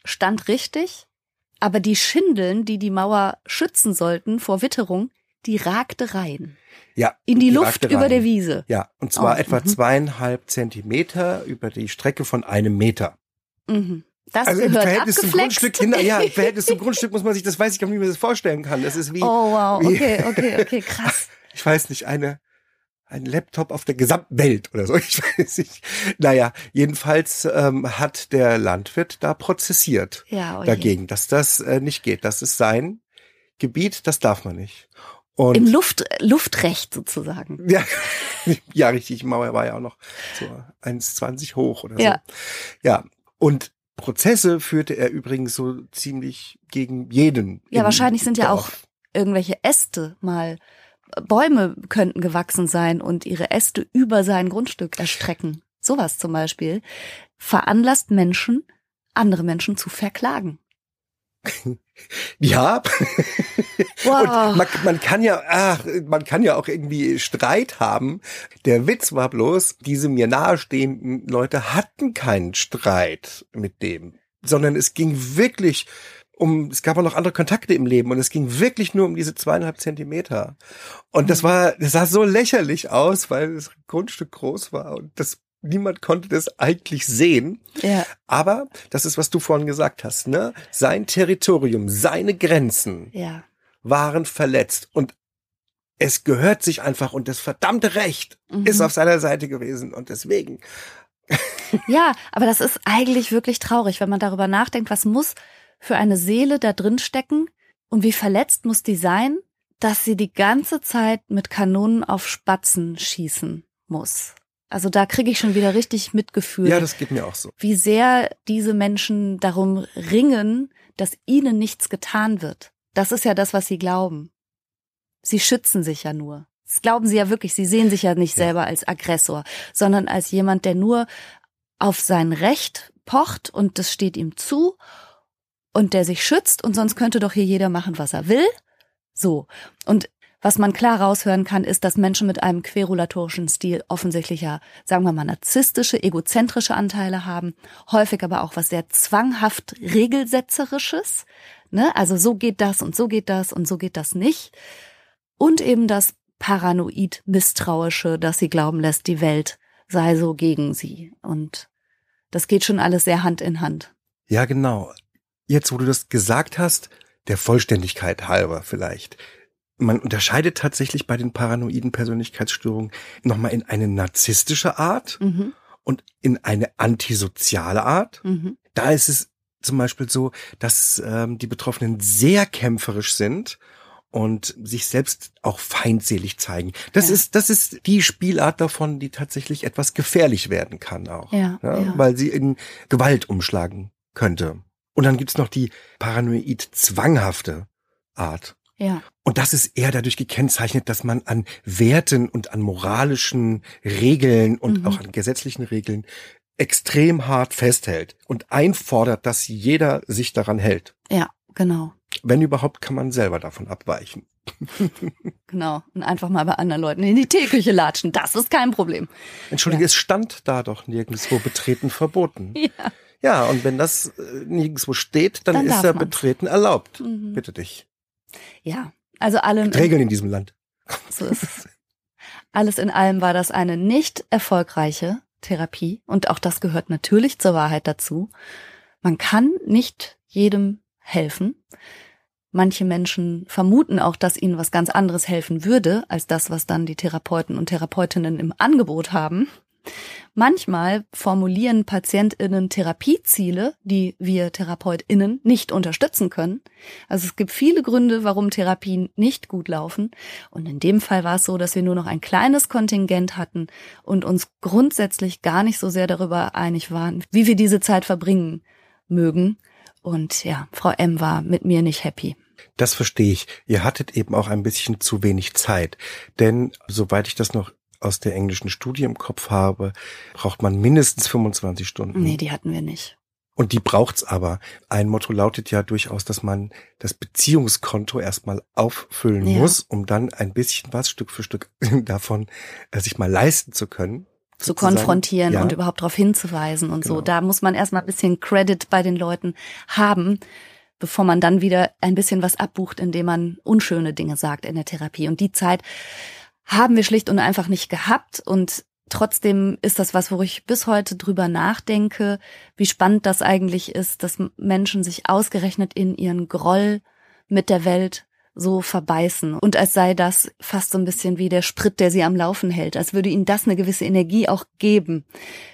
stand richtig, aber die Schindeln, die die Mauer schützen sollten vor Witterung, die ragte rein. Ja. In die, Luft ragte über der Wiese. Ja, und zwar Oh, etwa mhm. zweieinhalb Zentimeter über die Strecke von einem Meter. Mhm. Das Also im Verhältnis zum. Grundstück, Kinder, ja, im Verhältnis zum Grundstück muss man sich, das weiß ich gar nicht, wie man das vorstellen kann. Das ist wie, Oh wow, okay, okay, okay, krass. ich weiß nicht, eine, ein Laptop auf der gesamten Welt oder so. Ich weiß nicht. Naja, jedenfalls ähm, hat der Landwirt da prozessiert Ja, oje. dagegen, dass das äh, nicht geht. Das ist sein Gebiet, das darf man nicht. Und Im Luft, Luftrecht sozusagen. ja, ja, richtig, die Mauer war ja auch noch so 1,20 hoch oder so. Ja. Ja, und Prozesse führte er übrigens so ziemlich gegen jeden. Ja, wahrscheinlich sind ja auch Dorf. irgendwelche Äste mal. Bäume könnten gewachsen sein und ihre Äste über sein Grundstück erstrecken. Sowas zum Beispiel veranlasst Menschen, andere Menschen zu verklagen. Ja. Wow. Und man, man kann ja, ach, man kann ja auch irgendwie Streit haben. Der Witz war bloß, diese mir nahestehenden Leute hatten keinen Streit mit dem, sondern es ging wirklich um, es gab auch noch andere Kontakte im Leben und es ging wirklich nur um diese zweieinhalb Zentimeter. Und das war, das sah so lächerlich aus, weil das Grundstück groß war und das niemand konnte das eigentlich sehen. Ja, Aber das ist, was du vorhin gesagt hast, ne? Sein Territorium, seine Grenzen ja. waren verletzt und es gehört sich einfach und das verdammte Recht Mhm. ist auf seiner Seite gewesen und deswegen. Ja, aber das ist eigentlich wirklich traurig, wenn man darüber nachdenkt, was muss für eine Seele da drin stecken und wie verletzt muss die sein, dass sie die ganze Zeit mit Kanonen auf Spatzen schießen muss. Also da kriege ich schon wieder richtig Mitgefühl, Ja, das geht mir auch so. wie sehr diese Menschen darum ringen, dass ihnen nichts getan wird. Das ist ja das, was sie glauben. Sie schützen sich ja nur. Das glauben sie ja wirklich. Sie sehen sich ja nicht Ja. selber als Aggressor, sondern als jemand, der nur auf sein Recht pocht und das steht ihm zu und der sich schützt und sonst könnte doch hier jeder machen, was er will. So. Und was man klar raushören kann, ist, dass Menschen mit einem querulatorischen Stil offensichtlich ja, sagen wir mal, narzisstische, egozentrische Anteile haben, häufig aber auch was sehr zwanghaft regelsetzerisches. Ne? Also so geht das und so geht das und so geht das nicht. Und eben das paranoid misstrauische, dass sie glauben lässt, die Welt sei so gegen sie. Und das geht schon alles sehr Hand in Hand. Ja, genau. Jetzt, wo du das gesagt hast, der Vollständigkeit halber vielleicht. Man unterscheidet tatsächlich bei den paranoiden Persönlichkeitsstörungen nochmal in eine narzisstische Art Mhm. und in eine antisoziale Art. Mhm. Da ist es zum Beispiel so, dass ähm, die Betroffenen sehr kämpferisch sind und sich selbst auch feindselig zeigen. Das Ja. ist das ist die Spielart davon, die tatsächlich etwas gefährlich werden kann auch, Ja, ja. weil sie in Gewalt umschlagen könnte. Und dann gibt's noch die paranoid zwanghafte Art. Ja. Und das ist eher dadurch gekennzeichnet, dass man an Werten und an moralischen Regeln und Mhm. auch an gesetzlichen Regeln extrem hart festhält und einfordert, dass jeder sich daran hält. Ja, genau. Wenn überhaupt, kann man selber davon abweichen. Genau. Und einfach mal bei anderen Leuten in die Teeküche latschen. Das ist kein Problem. Entschuldige, Ja. es stand da doch nirgendwo betreten verboten. Ja. Ja, und wenn das äh, nirgendwo steht, dann, Dann ist ja man's. betreten erlaubt. Mhm. Bitte dich. Ja. Also allem Regeln in diesem Land. So ist es. Alles in allem war das eine nicht erfolgreiche Therapie und auch das gehört natürlich zur Wahrheit dazu. Man kann nicht jedem helfen. Manche Menschen vermuten auch, dass ihnen was ganz anderes helfen würde, als das, was dann die Therapeuten und Therapeutinnen im Angebot haben. Manchmal formulieren PatientInnen Therapieziele, die wir TherapeutInnen nicht unterstützen können. Also es gibt viele Gründe, warum Therapien nicht gut laufen. Und in dem Fall war es so, dass wir nur noch ein kleines Kontingent hatten und uns grundsätzlich gar nicht so sehr darüber einig waren, wie wir diese Zeit verbringen mögen. Und ja, Frau M war mit mir nicht happy. Das verstehe ich. Ihr hattet eben auch ein bisschen zu wenig Zeit. Denn soweit ich das noch aus der englischen Studie im Kopf habe, braucht man mindestens 25 Stunden. Nee, die hatten wir nicht. Und die braucht's aber. Ein Motto lautet ja durchaus, dass man das Beziehungskonto erstmal auffüllen Ja. muss, um dann ein bisschen was Stück für Stück davon äh, sich mal leisten zu können. zu sozusagen. konfrontieren Ja. und überhaupt darauf hinzuweisen und so. Genau. Da muss man erstmal ein bisschen Credit bei den Leuten haben, bevor man dann wieder ein bisschen was abbucht, indem man unschöne Dinge sagt in der Therapie. Und die Zeit haben wir schlicht und einfach nicht gehabt und Trotzdem ist das was, wo ich bis heute drüber nachdenke, wie spannend das eigentlich ist, dass Menschen sich ausgerechnet in ihren Groll mit der Welt so verbeißen. Und als sei das fast so ein bisschen wie der Sprit, der sie am Laufen hält, als würde ihnen das eine gewisse Energie auch geben,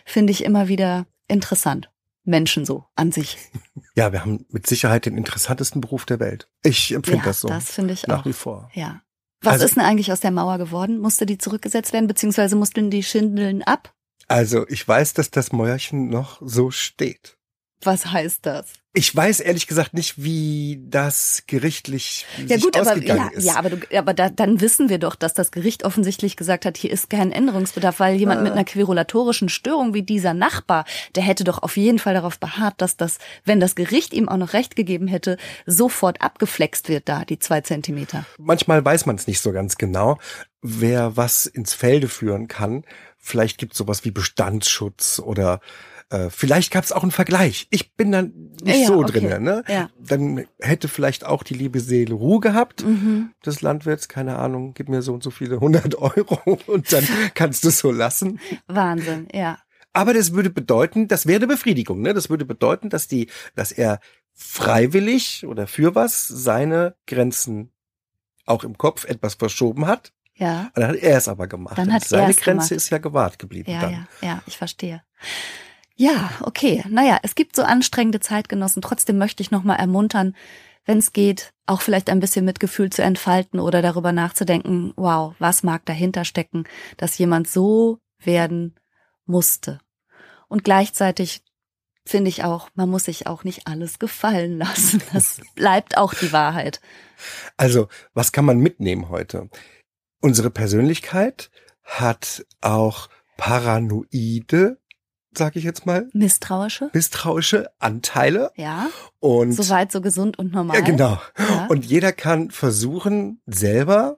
finde ich immer wieder interessant. Menschen so an sich. Ja, wir haben mit Sicherheit den interessantesten Beruf der Welt. Ich empfinde ja, das so. das finde ich nach auch. wie vor. Ja. Was Also- ist denn eigentlich aus der Mauer geworden? Musste die zurückgesetzt werden, beziehungsweise mussten die Schindeln ab? Also ich weiß, dass das Mäuerchen noch so steht. Was heißt das? Ich weiß ehrlich gesagt nicht, wie das gerichtlich ja, gut, aber, ausgegangen ja, ist. Ja, aber, du, aber da, dann wissen wir doch, dass das Gericht offensichtlich gesagt hat, hier ist kein Änderungsbedarf, weil jemand Ah. mit einer querulatorischen Störung wie dieser Nachbar, der hätte doch auf jeden Fall darauf beharrt, dass das, wenn das Gericht ihm auch noch Recht gegeben hätte, sofort abgeflext wird da, die zwei Zentimeter. Manchmal weiß man es nicht so ganz genau, wer was ins Felde führen kann. Vielleicht gibt es sowas wie Bestandsschutz oder äh, vielleicht gab es auch einen Vergleich. Ich bin dann nicht Ja, so okay. drinne. Ne? Ja. Dann hätte vielleicht auch die liebe Seele Ruhe gehabt Mhm. des Landwirts. Keine Ahnung, gib mir so und so viele hundert Euro und dann kannst du es so lassen. Wahnsinn, ja. Aber das würde bedeuten, das wäre eine Befriedigung. Ne? Das würde bedeuten, dass die, dass er freiwillig oder für was seine Grenzen auch im Kopf etwas verschoben hat. Ja. Und dann hat er es aber gemacht. Dann hat Seine Grenze gemacht. ist ja gewahrt geblieben Ja, dann. ja, ja, ich verstehe. Ja, okay. Naja, es gibt so anstrengende Zeitgenossen. Trotzdem möchte ich nochmal ermuntern, wenn es geht, auch vielleicht ein bisschen Mitgefühl zu entfalten oder darüber nachzudenken, wow, was mag dahinter stecken, dass jemand so werden musste. Und gleichzeitig finde ich auch, man muss sich auch nicht alles gefallen lassen. Das bleibt auch die Wahrheit. Also, was kann man mitnehmen heute? Unsere Persönlichkeit hat auch paranoide, sag ich jetzt mal, Misstrauische? misstrauische Anteile Ja, und soweit so gesund und normal. ja genau. Ja. Und jeder kann versuchen, selber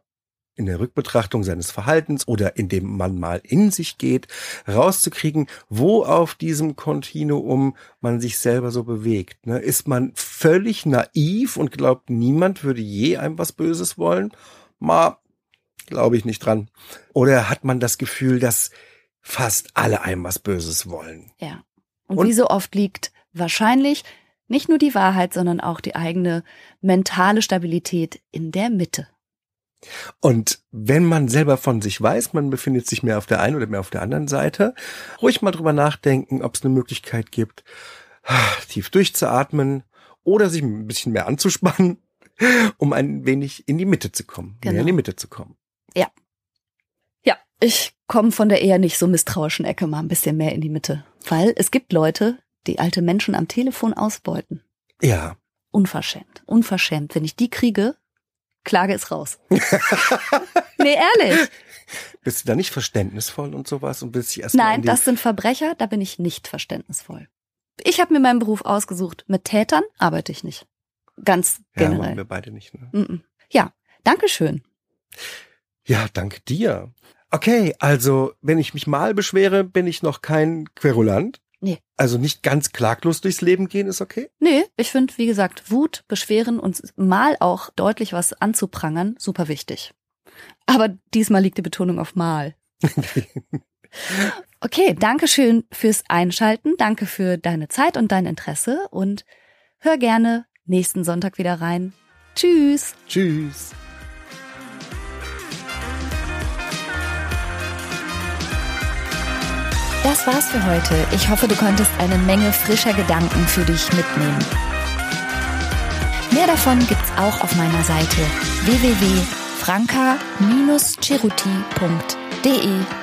in der Rückbetrachtung seines Verhaltens oder indem man mal in sich geht, rauszukriegen, wo auf diesem Kontinuum man sich selber so bewegt. Ne? Ist man völlig naiv und glaubt, niemand würde je einem was Böses wollen? Ma, glaube ich nicht dran. Oder hat man das Gefühl, dass fast alle einem was Böses wollen? Ja. Und, Und- wie so oft liegt wahrscheinlich nicht nur die Wahrheit, sondern auch die eigene mentale Stabilität in der Mitte. Und wenn man selber von sich weiß, man befindet sich mehr auf der einen oder mehr auf der anderen Seite, ruhig mal drüber nachdenken, ob es eine Möglichkeit gibt, tief durchzuatmen oder sich ein bisschen mehr anzuspannen, um ein wenig in die Mitte zu kommen, mehr Genau. in die Mitte zu kommen. Ja, ich komme von der eher nicht so misstrauischen Ecke mal ein bisschen mehr in die Mitte. Weil es gibt Leute, die alte Menschen am Telefon ausbeuten. Ja, Unverschämt. Unverschämt. Wenn ich die kriege, Klage ist raus. nee, ehrlich. bist du da nicht verständnisvoll und sowas und willst dich erstmal Nein, das sind Verbrecher, da bin ich nicht verständnisvoll. Ich habe mir meinen Beruf ausgesucht. Mit Tätern arbeite ich nicht. Ganz ja, machen generell. wir beide nicht. Ne? Ja, Dankeschön. Ja, danke dir. Okay, also wenn ich mich mal beschwere, bin ich noch kein Querulant. Nee. Also nicht ganz klaglos durchs Leben gehen ist okay. Nee, ich finde, wie gesagt, Wut, Beschweren und mal auch deutlich was anzuprangern, super wichtig. Aber diesmal liegt die Betonung auf mal. Okay, danke schön fürs Einschalten. Danke für deine Zeit und dein Interesse und hör gerne nächsten Sonntag wieder rein. Tschüss. Tschüss. Das war's für heute. Ich hoffe, du konntest eine Menge frischer Gedanken für dich mitnehmen. Mehr davon gibt's auch auf meiner Seite www.franca-ceruti.de